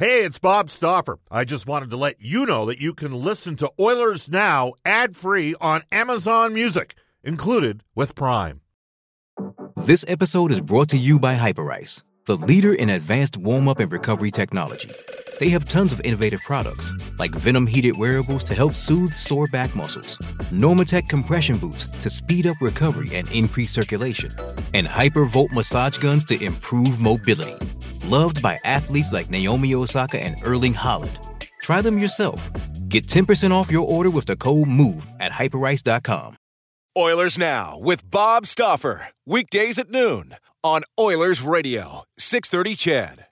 Hey, it's Bob Stauffer. I just wanted to let you know that you can listen to Oilers Now ad free on Amazon Music, included with Prime. This episode is brought to you by Hyperice, the leader in advanced warm up and recovery technology. They have tons of innovative products, like Venom heated wearables to help soothe sore back muscles, Normatec compression boots to speed up recovery and increase circulation, and Hypervolt massage guns to improve mobility loved by athletes like Naomi Osaka and Erling Haaland. Try them yourself. Get 10% off your order with the code MOVE at hyperice.com. Oilers Now with Bob Stauffer. Weekdays at noon on Oilers Radio, 630 CHED.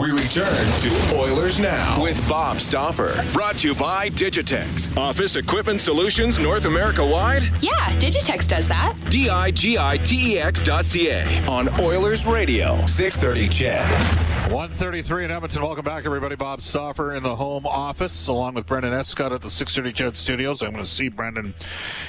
We return to Oilers Now with Bob Stauffer. Brought to you by Digitex. Office Equipment Solutions North America wide? Yeah, Digitex does that. D I G I T E X dot C A on Oilers Radio, 630 CHED. 133 in Edmonton. Welcome back, everybody. Bob Stauffer in the home office, along with Brendan Escott at the 630 CHED Studios. I'm going to see Brendan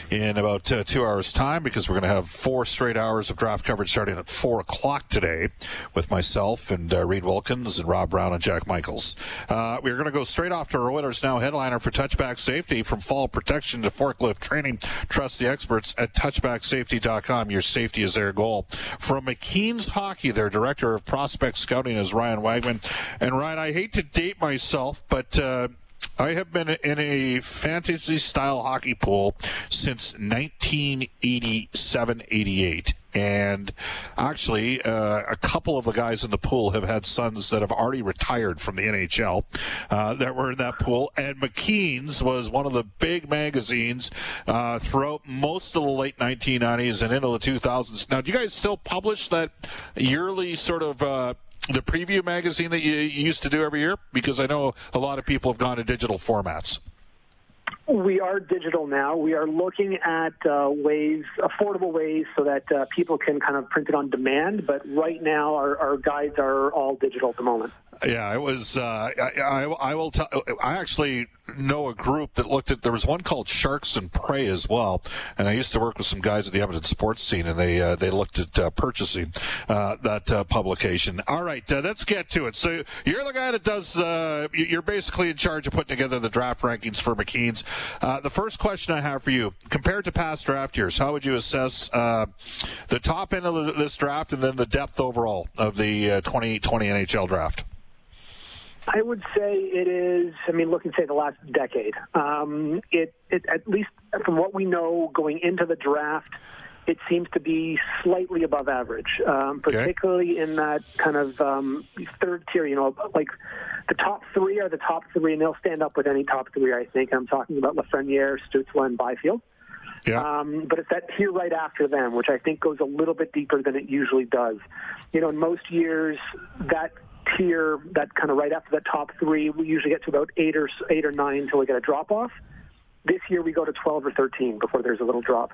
in about uh, two hours' time because we're going to have four straight hours of draft coverage starting at 4 o'clock today with myself and uh, Reed Wilkins and Rob Brown and Jack Michaels. Uh, we're going to go straight off to our Oilers Now headliner for touchback safety from fall protection to forklift training. Trust the experts at touchbacksafety.com. Your safety is their goal. From McKeen's Hockey, their director of prospect scouting is Ryan Wagman. And Ryan, I hate to date myself, but uh, I have been in a fantasy style hockey pool since 1987 88. And actually, uh, a couple of the guys in the pool have had sons that have already retired from the NHL uh, that were in that pool. And McKeen's was one of the big magazines uh, throughout most of the late 1990s and into the 2000s. Now, do you guys still publish that yearly sort of uh, the preview magazine that you used to do every year? Because I know a lot of people have gone to digital formats. We are digital now. We are looking at uh, ways, affordable ways, so that uh, people can kind of print it on demand. But right now, our, our guides are all digital at the moment. Yeah, it was. Uh, I, I, I, will tell. I actually know a group that looked at. There was one called Sharks and Prey as well, and I used to work with some guys at the Edmonton sports scene, and they uh, they looked at uh, purchasing uh, that uh, publication. All right, uh, let's get to it. So you're the guy that does. you're basically in charge of putting together the draft rankings for McKeen's. the first question I have for you, compared to past draft years, how would you assess the top end of this draft and then the depth overall of the 2020 NHL draft? I would say it is. I mean, looking say the last decade. Um, it, it at least from what we know going into the draft, it seems to be slightly above average, um, particularly okay. in that kind of um, third tier. You know, like the top three are the top three, and they'll stand up with any top three. I think I'm talking about Lafreniere, Stützle, and Byfield. Yeah. Um, but it's that tier right after them, which I think goes a little bit deeper than it usually does. You know, in most years, that tier that kind of right after the top three, we usually get to about eight or eight or nine until we get a drop off. This year we go to 12 or 13 before there's a little drop.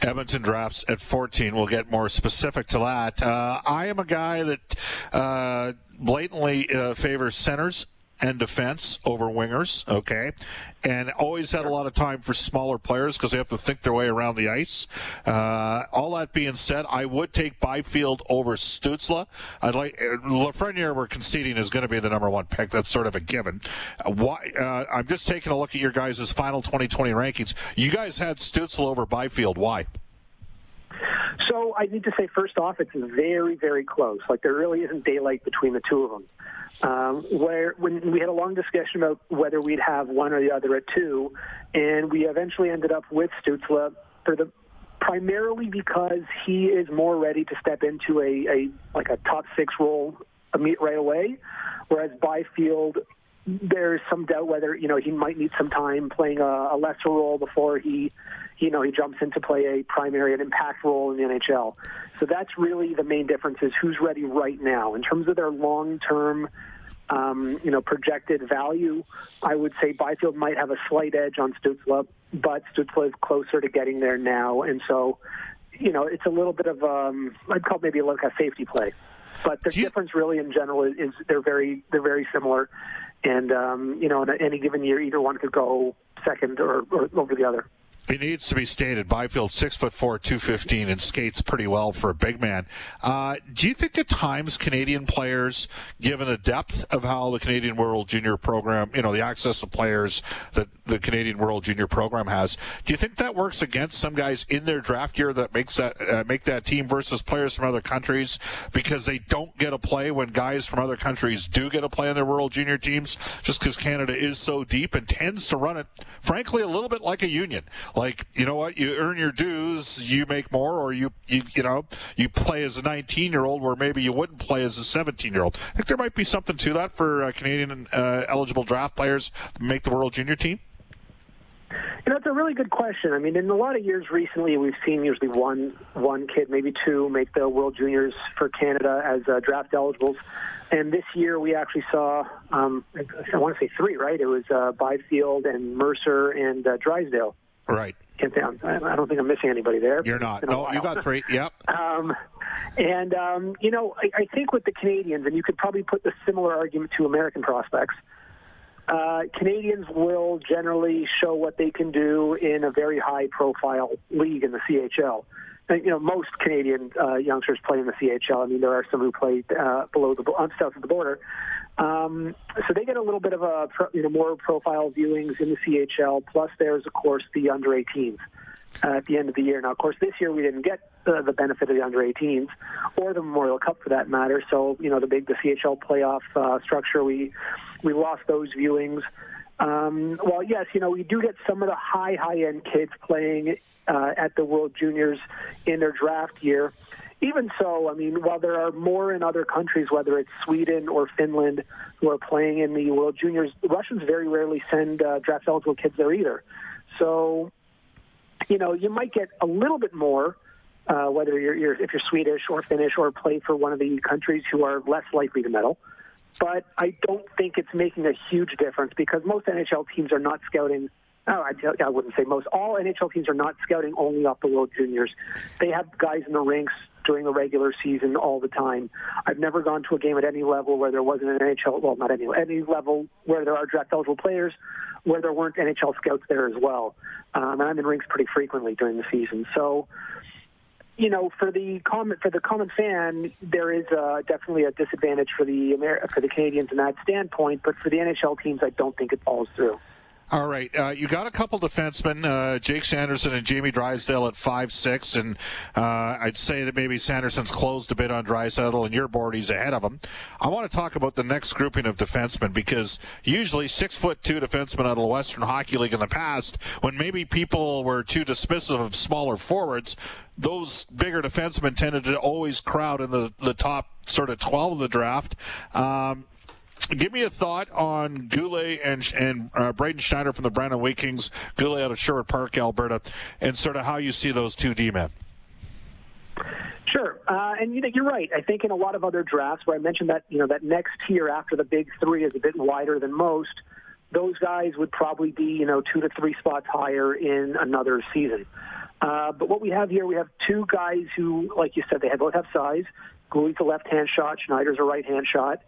Edmonton drafts at 14. We'll get more specific to that. Uh, I am a guy that uh, blatantly uh, favors centers and defense over wingers, okay? And always had a lot of time for smaller players because they have to think their way around the ice. Uh, all that being said, I would take Byfield over Stützle. I'd like uh, Lafreniere. We're conceding is going to be the number one pick. That's sort of a given. Why? Uh, I'm just taking a look at your guys' final 2020 rankings. You guys had Stützle over Byfield. Why? So I need to say, first off, it's very, very close. Like there really isn't daylight between the two of them um, where when we had a long discussion about whether we'd have one or the other at two, and we eventually ended up with Stützle for the primarily because he is more ready to step into a, a like a top six role right away, whereas Byfield there's some doubt whether you know he might need some time playing a, a lesser role before he you know he jumps in to play a primary and impact role in the NHL. So that's really the main difference is who's ready right now in terms of their long term. Um, you know, projected value, I would say Byfield might have a slight edge on Stützle, but Stützle is closer to getting there now, and so, you know, it's a little bit of um, I'd call maybe like a safety play. But the difference really in general is, is they're very they're very similar, and um, you know, in any given year, either one could go second or, or over the other. It needs to be stated. Byfield, six foot four, two fifteen, and skates pretty well for a big man. Uh, do you think at times Canadian players, given the depth of how the Canadian World Junior program, you know, the access to players that the Canadian World Junior program has, do you think that works against some guys in their draft year that makes that uh, make that team versus players from other countries because they don't get a play when guys from other countries do get a play in their World Junior teams, just because Canada is so deep and tends to run it, frankly, a little bit like a union like you know what you earn your dues you make more or you you, you know you play as a 19 year old where maybe you wouldn't play as a 17 year old i think there might be something to that for uh, canadian uh, eligible draft players to make the world junior team you know, it's a really good question. I mean, in a lot of years recently, we've seen usually one one kid, maybe two, make the World Juniors for Canada as uh, draft eligibles. And this year, we actually saw, um, I want to say three, right? It was uh, Byfield and Mercer and uh, Drysdale. Right. Can't say I'm, I don't think I'm missing anybody there. You're not. No, you got three. Yep. Um, and um, you know, I, I think with the Canadians, and you could probably put the similar argument to American prospects. Uh, Canadians will generally show what they can do in a very high-profile league in the CHL. And, you know, most Canadian uh, youngsters play in the CHL. I mean, there are some who play uh, below the on south of the border. Um, so they get a little bit of a you know more profile viewings in the CHL. Plus, there's of course the under 18s uh, at the end of the year. Now, of course, this year we didn't get uh, the benefit of the under 18s or the Memorial Cup for that matter. So you know the big the CHL playoff uh, structure we we lost those viewings. Um, well, yes, you know we do get some of the high high end kids playing uh, at the World Juniors in their draft year even so, I mean, while there are more in other countries, whether it's Sweden or Finland, who are playing in the World Juniors, Russians very rarely send uh, draft eligible kids there either. So, you know, you might get a little bit more. Uh, whether you're, you're if you're Swedish or Finnish or play for one of the countries who are less likely to medal, but I don't think it's making a huge difference because most NHL teams are not scouting Oh, I, I wouldn't say most. All NHL teams are not scouting only off the World Juniors. They have guys in the rinks during the regular season all the time. I've never gone to a game at any level where there wasn't an NHL, well, not any, any level where there are draft eligible players where there weren't NHL scouts there as well. Um, and I'm in rinks pretty frequently during the season. So, you know, for the common for the common fan, there is uh, definitely a disadvantage for the Amer- for the Canadians in that standpoint. But for the NHL teams, I don't think it falls through. All right, uh, you got a couple defensemen, uh, Jake Sanderson and Jamie Drysdale at five six, and uh, I'd say that maybe Sanderson's closed a bit on Drysdale, and your board he's ahead of him. I want to talk about the next grouping of defensemen because usually six foot two defensemen out of the Western Hockey League in the past, when maybe people were too dismissive of smaller forwards, those bigger defensemen tended to always crowd in the the top sort of twelve of the draft. Um, Give me a thought on Guhle and and uh, Braden Schneider from the Brandon Wheat Kings, Guhle out of Sherwood Park, Alberta, and sort of how you see those two D men. Sure, uh, and you know you're right. I think in a lot of other drafts where I mentioned that you know that next tier after the big three is a bit wider than most, those guys would probably be you know two to three spots higher in another season. Uh, but what we have here, we have two guys who, like you said, they both have size. Guhle's a left-hand shot. Schneider's a right-hand shot.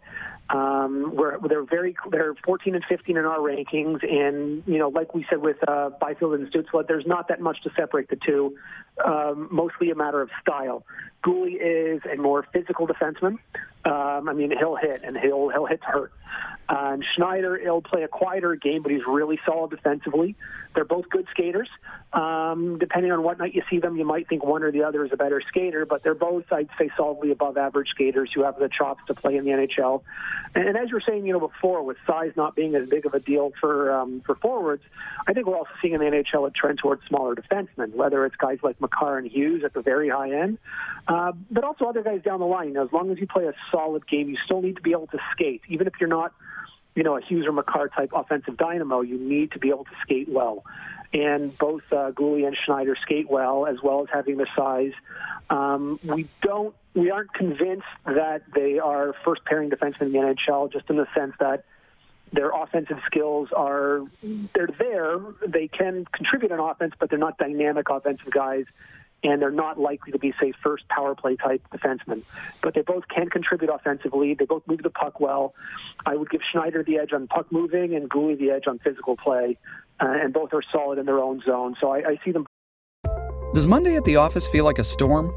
Um, we're, they're very they're 14 and 15 in our rankings, and you know, like we said with uh, Byfield and Stützle, there's not that much to separate the two. Um, mostly a matter of style. Guhle is a more physical defenseman. Um, I mean, he'll hit and he'll he'll hit to hurt. And Schneider, he'll play a quieter game, but he's really solid defensively. They're both good skaters. Um, depending on what night you see them, you might think one or the other is a better skater, but they're both, I'd say, solidly above average skaters who have the chops to play in the NHL. And, and as you were saying, you know, before, with size not being as big of a deal for um, for forwards, I think we're also seeing in the NHL a trend towards smaller defensemen, whether it's guys like Makar and Hughes at the very high end, uh, but also other guys down the line. You know, as long as you play a solid game, you still need to be able to skate, even if you're not – you know, a Hughes or Makar type offensive dynamo, you need to be able to skate well. And both uh, Guhle and Schneider skate well, as well as having the size. Um, we don't, we aren't convinced that they are first pairing defensemen in the NHL, just in the sense that their offensive skills are they're there. They can contribute on offense, but they're not dynamic offensive guys and they're not likely to be, say, first power play type defensemen. But they both can contribute offensively. They both move the puck well. I would give Schneider the edge on puck moving and Guhle the edge on physical play, uh, and both are solid in their own zone. So I, I see them. Does Monday at the office feel like a storm?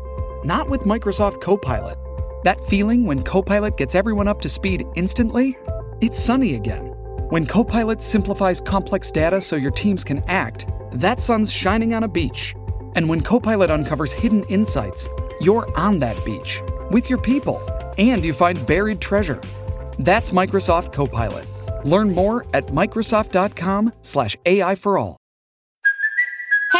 Not with Microsoft Copilot. That feeling when Copilot gets everyone up to speed instantly? It's sunny again. When Copilot simplifies complex data so your teams can act, that sun's shining on a beach. And when Copilot uncovers hidden insights, you're on that beach with your people and you find buried treasure. That's Microsoft Copilot. Learn more at Microsoft.com/slash AI for all.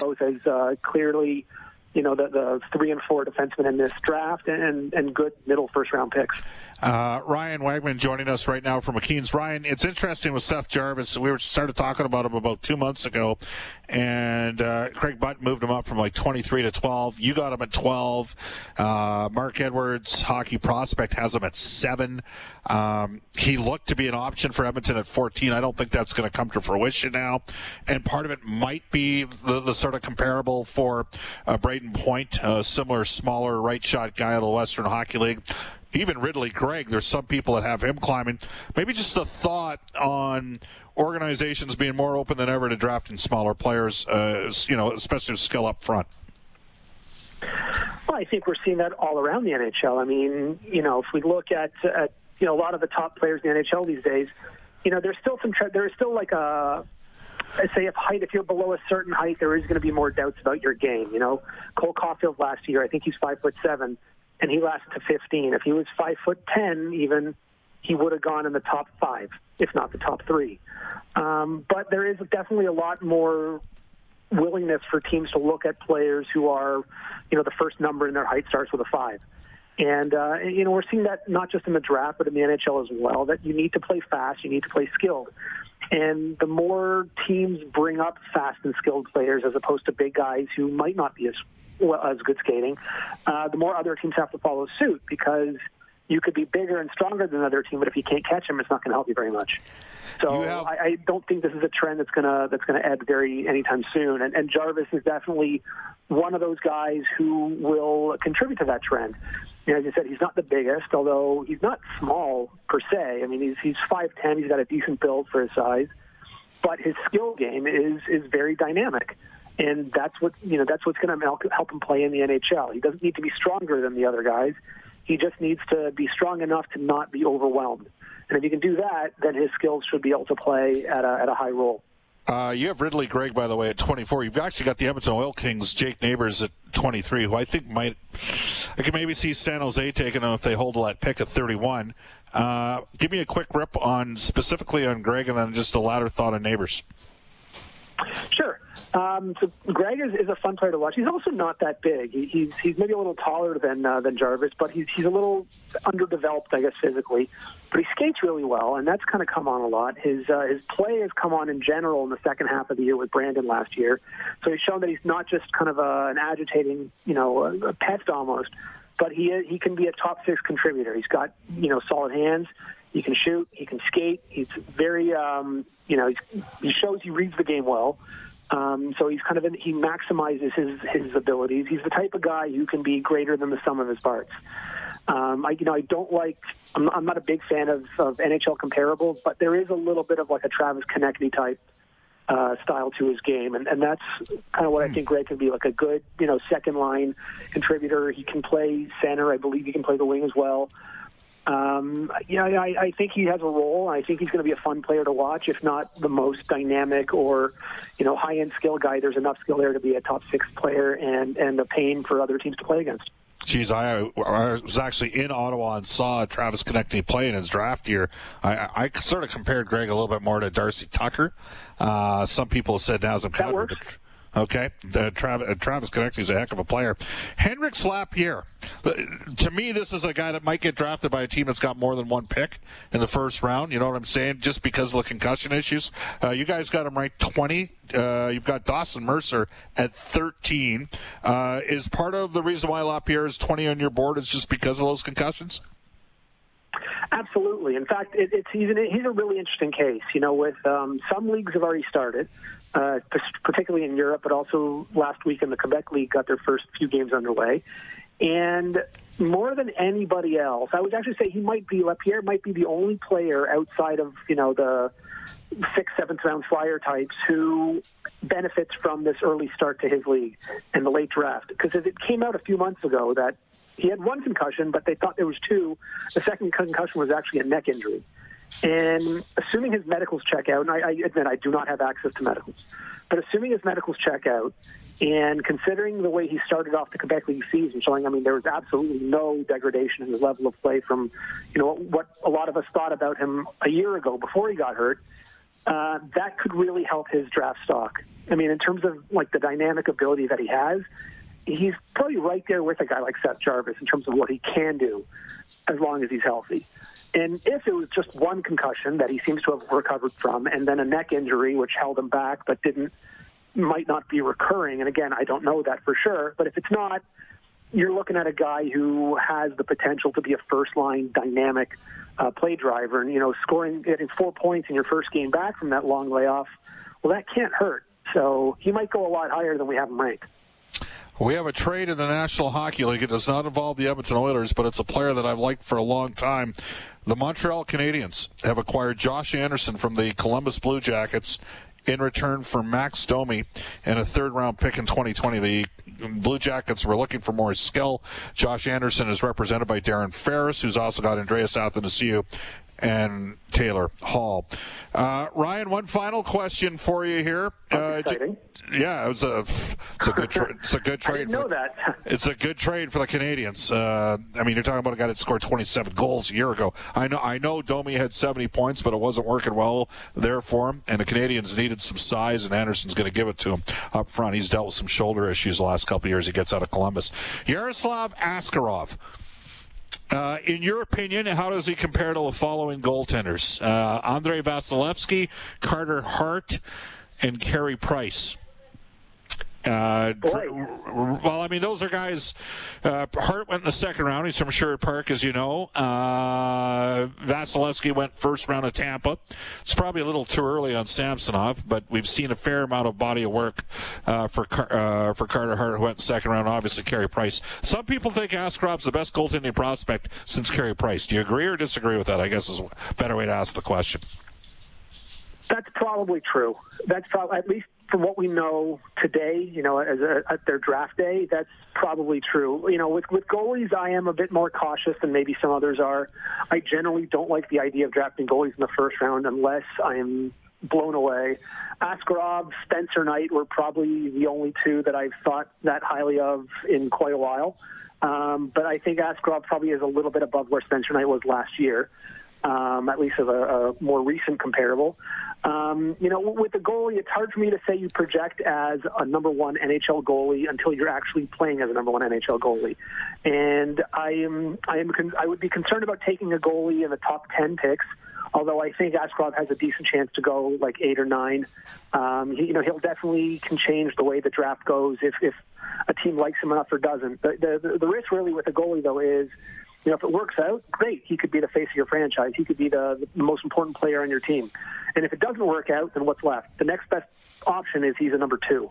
Both as uh, clearly, you know, the, the three and four defensemen in this draft and, and good middle first round picks. Uh, Ryan Wagman joining us right now from McKeen's. Ryan, it's interesting with Seth Jarvis. We were started talking about him about two months ago, and uh, Craig Butt moved him up from like 23 to 12. You got him at 12. Uh, Mark Edwards, hockey prospect, has him at seven. Um, he looked to be an option for Edmonton at 14. I don't think that's going to come to fruition now, and part of it might be the, the sort of comparable for uh, Brayden Point, a similar, smaller right shot guy of the Western Hockey League even Ridley Greig, there's some people that have him climbing. Maybe just a thought on organizations being more open than ever to drafting smaller players, uh, you know, especially with skill up front. Well, I think we're seeing that all around the NHL. I mean, you know, if we look at, at you know a lot of the top players in the NHL these days, you know, there's still some tra- there is still like a I say if height, if you're below a certain height, there is going to be more doubts about your game. You know, Cole Caufield last year, I think he's five foot seven, and he lasted to 15. If he was five foot ten, even he would have gone in the top five, if not the top three. Um, but there is definitely a lot more willingness for teams to look at players who are, you know, the first number in their height starts with a five. And, uh, you know, we're seeing that not just in the draft, but in the NHL as well, that you need to play fast, you need to play skilled. And the more teams bring up fast and skilled players as opposed to big guys who might not be as well as good skating, uh, the more other teams have to follow suit because you could be bigger and stronger than another team, but if you can't catch them, it's not going to help you very much. So have- I, I don't think this is a trend that's gonna that's gonna end very anytime soon. And, and Jarvis is definitely one of those guys who will contribute to that trend. You know, as you said, he's not the biggest, although he's not small per se. I mean, he's he's five ten. He's got a decent build for his size, but his skill game is is very dynamic. And that's what you know. That's what's going to help him play in the NHL. He doesn't need to be stronger than the other guys. He just needs to be strong enough to not be overwhelmed. And if he can do that, then his skills should be able to play at a, at a high role. Uh, you have Ridley Greig, by the way, at 24. You've actually got the Edmonton Oil Kings, Jake Neighbors at 23, who I think might. I can maybe see San Jose taking them if they hold that pick at 31. Uh, give me a quick rip on specifically on Greig, and then just a latter thought on Neighbors. Sure. Um, so Greig is, is a fun player to watch. He's also not that big. He, he's he's maybe a little taller than uh, than Jarvis, but he's he's a little underdeveloped, I guess, physically. But he skates really well, and that's kind of come on a lot. His uh, his play has come on in general in the second half of the year with Brandon last year. So he's shown that he's not just kind of a, an agitating, you know, a, a pest almost, but he he can be a top six contributor. He's got you know solid hands. He can shoot. He can skate. He's very, um, you know, he's, he shows he reads the game well. Um, so he's kind of in, he maximizes his his abilities. He's the type of guy who can be greater than the sum of his parts. Um, I, you know, I don't like. I'm not, I'm not a big fan of, of NHL comparables, but there is a little bit of like a Travis Konecny type uh, style to his game, and, and that's kind of what I think Greig can be like a good, you know, second line contributor. He can play center. I believe he can play the wing as well. Um, yeah, I, I think he has a role. I think he's going to be a fun player to watch, if not the most dynamic or, you know, high-end skill guy. There's enough skill there to be a top six player and and a pain for other teams to play against. Geez, I, I was actually in Ottawa and saw Travis Konecny play in his draft year. I, I sort of compared Greig a little bit more to Darcy Tucker. Uh, some people have said now as a That works. Okay, uh, Travis, uh, Travis Konecny is a heck of a player. Hendrix Lapierre, uh, to me, this is a guy that might get drafted by a team that's got more than one pick in the first round. You know what I'm saying? Just because of the concussion issues. Uh, you guys got him right 20. Uh, you've got Dawson Mercer at 13. Uh, is part of the reason why Lapierre is 20 on your board is just because of those concussions? Absolutely. In fact, it, it's he's, an, he's a really interesting case. You know, with um, some leagues have already started, uh, particularly in Europe, but also last week in the Quebec League got their first few games underway, and more than anybody else, I would actually say he might be Lapierre might be the only player outside of you know the sixth, seventh round flyer types who benefits from this early start to his league and the late draft. Because it came out a few months ago that he had one concussion, but they thought there was two. The second concussion was actually a neck injury. And assuming his medicals check out, and I, I admit I do not have access to medicals, but assuming his medicals check out, and considering the way he started off the Quebec League season, showing, I mean, there was absolutely no degradation in his level of play from, you know, what a lot of us thought about him a year ago before he got hurt. Uh, that could really help his draft stock. I mean, in terms of like the dynamic ability that he has, he's probably right there with a guy like Seth Jarvis in terms of what he can do as long as he's healthy. And if it was just one concussion that he seems to have recovered from, and then a neck injury which held him back but didn't, might not be recurring. And again, I don't know that for sure. But if it's not, you're looking at a guy who has the potential to be a first line dynamic uh, play driver. And, you know, scoring, getting four points in your first game back from that long layoff, well, that can't hurt. So he might go a lot higher than we have him ranked. We have a trade in the National Hockey League. It does not involve the Edmonton Oilers, but it's a player that I've liked for a long time. The Montreal Canadiens have acquired Josh Anderson from the Columbus Blue Jackets in return for Max Domi and a third round pick in 2020. The Blue Jackets were looking for more skill. Josh Anderson is represented by Darren Ferris, who's also got Andreas Athanasiou and Taylor Hall. Uh, Ryan, one final question for you here. Uh, yeah, it was a it's a good tra- it's a good trade. I know that. it's a good trade for the Canadiens. Uh, I mean, you're talking about a guy that scored 27 goals a year ago. I know I know Domi had 70 points, but it wasn't working well there for him. And the Canadiens needed some size, and Anderson's going to give it to him up front. He's dealt with some shoulder issues the last couple years. He gets out of Columbus. Yaroslav Askarov. Uh, in your opinion, how does he compare to the following goaltenders? Uh, Andrei Vasilevskiy, Carter Hart, and Carey Price. Uh, well, I mean, those are guys. Uh, Hart went in the second round. He's from Sherwood Park, as you know. Uh, Vasilevskiy went first round of Tampa. It's probably a little too early on Samsonov, but we've seen a fair amount of body of work uh, for uh, for Carter Hart, who went second round. Obviously, Carey Price. Some people think Askarov's the best goaltending prospect since Carey Price. Do you agree or disagree with that? I guess is a better way to ask the question. That's probably true. That's probably at least from what we know today, you know, as a, at their draft day, that's probably true. You know, with with goalies, I am a bit more cautious than maybe some others are. I generally don't like the idea of drafting goalies in the first round unless I am blown away. Askarov, Spencer Knight were probably the only two that I've thought that highly of in quite a while. Um, but I think Askarov probably is a little bit above where Spencer Knight was last year, um, at least as a, a more recent comparable. Um, you know, with the goalie, it's hard for me to say you project as a number one NHL goalie until you're actually playing as a number one NHL goalie. And I am, I am, I would be concerned about taking a goalie in the top ten picks. Although I think Askarov has a decent chance to go like eight or nine, um, he, you know he'll definitely can change the way the draft goes if if a team likes him enough or doesn't. The the, the risk really with a goalie though is you know, if it works out, great. He could be the face of your franchise. He could be the, the most important player on your team. And if it doesn't work out, then what's left? The next best option is he's a number two.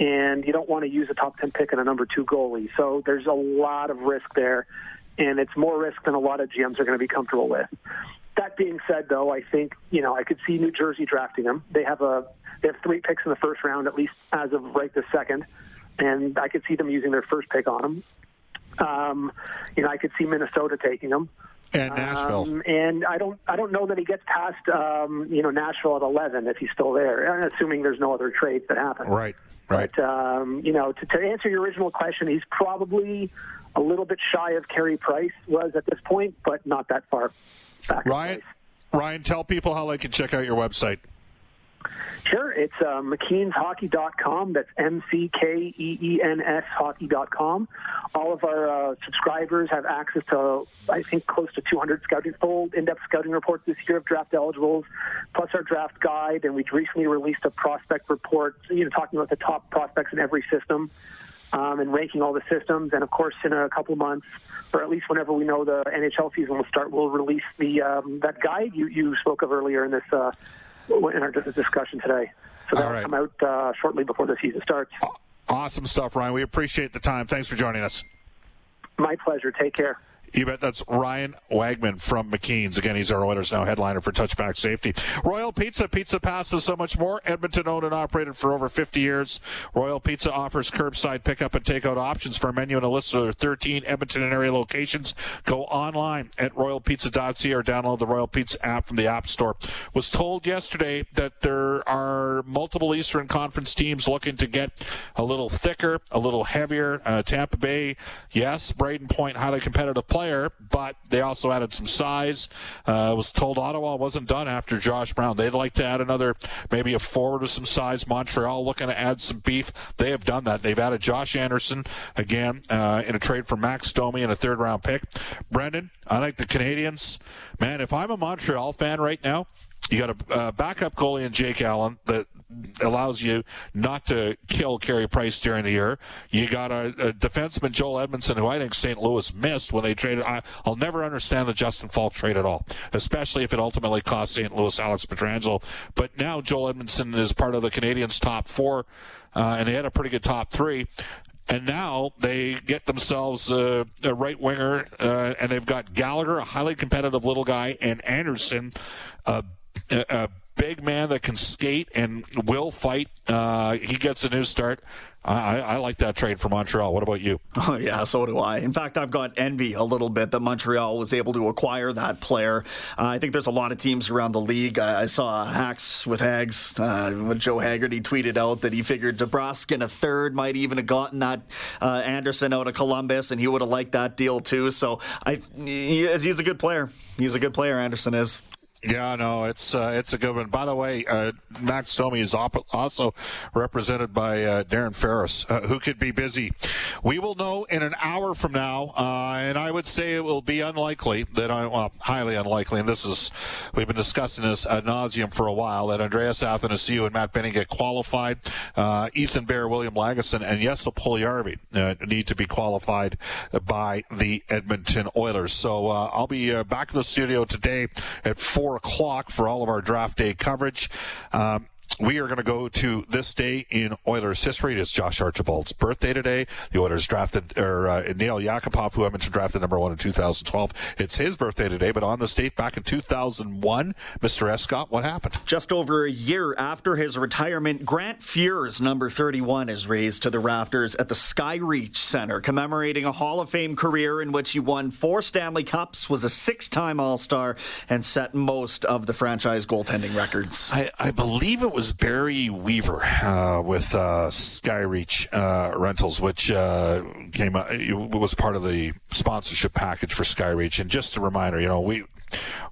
And you don't want to use a top 10 pick and a number two goalie. So there's a lot of risk there. And it's more risk than a lot of GMs are going to be comfortable with. That being said, though, I think, you know, I could see New Jersey drafting him. They have a they have three picks in the first round, at least as of right this second. And I could see them using their first pick on him. Um, you know, I could see Minnesota taking him. And Nashville. Um, and I don't, I don't know that he gets past, um, you know, Nashville at 11 if he's still there, assuming there's no other trades that happen. Right, right. But, um, you know, to, to answer your original question, he's probably a little bit shy of Carey Price was at this point, but not that far back. Ryan, Ryan, tell people how they can check out your website. Sure, it's uh, McKeensHockey.com. That's M C K E E N S Hockey.com. All of our uh, subscribers have access to, I think, close to 200 scouting, full in-depth scouting reports this year of draft eligibles, plus our draft guide. And we've recently released a prospect report, you know, talking about the top prospects in every system. Um, and ranking all the systems. And of course, in a couple months, or at least whenever we know the NHL season will start, we'll release the um, that guide you, you spoke of earlier in this uh, in our discussion today. So that'll right. come out uh, shortly before the season starts. Awesome stuff, Ryan. We appreciate the time. Thanks for joining us. My pleasure. Take care. You bet. That's Ryan Wagman from McKeen's. Again, he's our Oilers Now headliner for touchback safety. Royal Pizza, Pizza Passes, so much more. Edmonton owned and operated for over 50 years. Royal Pizza offers curbside pickup and takeout options for a menu and a list of 13 Edmonton and area locations. Go online at royalpizza.ca or download the Royal Pizza app from the App Store. Was told yesterday that there are multiple Eastern Conference teams looking to get a little thicker, a little heavier. Uh, Tampa Bay, yes. Brayden Point, highly competitive player, but they also added some size. Uh, was told Ottawa wasn't done after Josh Brown. They'd like to add another, maybe a forward with some size. Montreal looking to add some beef. They have done that. They've added Josh Anderson again uh, in a trade for Max Domi and a third round pick. Brendan, I like the Canadiens. Man, if I'm a Montreal fan right now, you got a uh, backup goalie in Jake Allen that allows you not to kill Carey Price during the year. You got a, a defenseman, Joel Edmundson, who I think St. Louis missed when they traded. I, will never understand the Justin Faulk trade at all, especially if it ultimately cost St. Louis Alex Pietrangelo. But now Joel Edmundson is part of the Canadiens' top four, uh, and they had a pretty good top three. And now they get themselves a, a right winger, uh, and they've got Gallagher, a highly competitive little guy, and Anderson, a, a big man that can skate and will fight. Uh, he gets a new start. I, I, like that trade for Montreal. What about you? Oh, yeah, so do I. In fact, I've got envy a little bit that Montreal was able to acquire that player. Uh, I think there's a lot of teams around the league. I, I saw Hacks with Hags uh, Joe Haggerty tweeted out that he figured DeBrusk in a third might even have gotten that uh, Anderson out of Columbus, and he would have liked that deal too. So I, he, he's a good player. He's a good player, Anderson is. Yeah, no, it's uh, it's a good one. By the way, uh, Max Domi is op- also represented by uh, Darren Ferris, uh, who could be busy. We will know in an hour from now, uh, and I would say it will be unlikely that I, well, highly unlikely, and this is we've been discussing this ad nauseum for a while that Andreas Athanasiou and Matt Benning get qualified. Uh, Ethan Bear, William Lagesson, and Jesse Puljujarvi need to be qualified by the Edmonton Oilers. So I'll be back in the studio today at four 4 o'clock for all of our draft day coverage. Um, we are going to go to this day in Oilers history. It is Josh Archibald's birthday today. The Oilers drafted, or uh, Nail Yakupov, who I mentioned drafted number one in 2012. It's his birthday today, but on the state back in 2001, Mr. Escott, what happened? Just over a year after his retirement, Grant Fuhr's number 31 is raised to the rafters at the Skyreach Center, commemorating a Hall of Fame career in which he won four Stanley Cups, was a six-time All-Star, and set most of the franchise goaltending records. I, I believe it was Barry Weaver uh, with uh, Skyreach uh, Rentals, which uh, came was part of the sponsorship package for Skyreach. And just a reminder, you know, we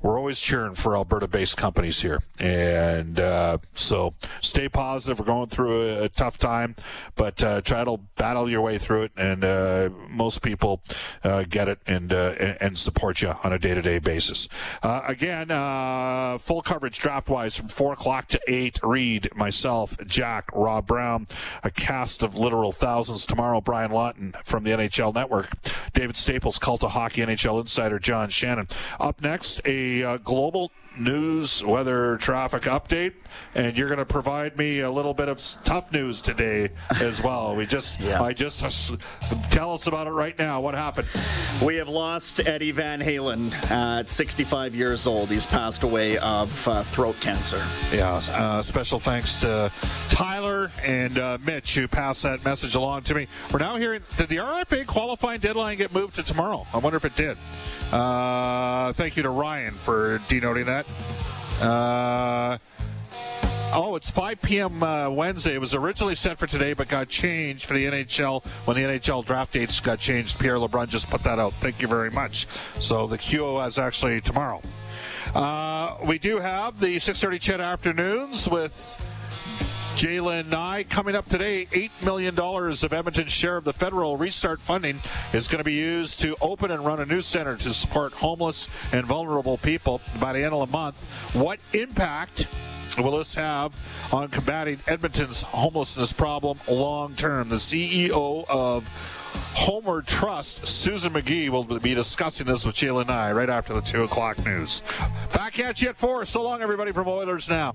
we're always cheering for Alberta-based companies here, and uh, so stay positive. We're going through a, a tough time, but uh, try to battle your way through it. And uh, most people uh, get it and uh, and support you on a day-to-day basis. Uh, again, full coverage draft-wise from four o'clock to eight. Reed, myself, Jack, Rob Brown, a cast of literal thousands tomorrow. Brian Lawton from the NHL Network, David Staples, Cult of Hockey NHL Insider, John Shannon. Up next, a uh, global news weather traffic update and you're going to provide me a little bit of tough news today as well. We just yeah. i just uh, tell us about it right now. What happened? We have lost eddie van halen at 65 years old. He's passed away of uh, throat cancer. Yeah uh, special thanks to tyler and uh, mitch who passed that message along to me. We're now hearing did the rfa qualifying deadline get moved to tomorrow? I wonder if it did. Uh, thank you to Ryan for denoting that. Uh, oh, it's 5 p.m. Uh, Wednesday. It was originally set for today, but got changed for the NHL when the NHL draft dates got changed. Pierre LeBrun just put that out. Thank you very much. So the QO is actually tomorrow. Uh, we do have the 6:30 CHED afternoons with Jalen Nye coming up today. $8 million of Edmonton's share of the federal restart funding is going to be used to open and run a new center to support homeless and vulnerable people by the end of the month. What impact will this have on combating Edmonton's homelessness problem long term? The CEO of Homeward Trust, Susan McGee, will be discussing this with Jalen and I right after the 2 o'clock news. Back at you at 4. So long, everybody, from Oilers Now.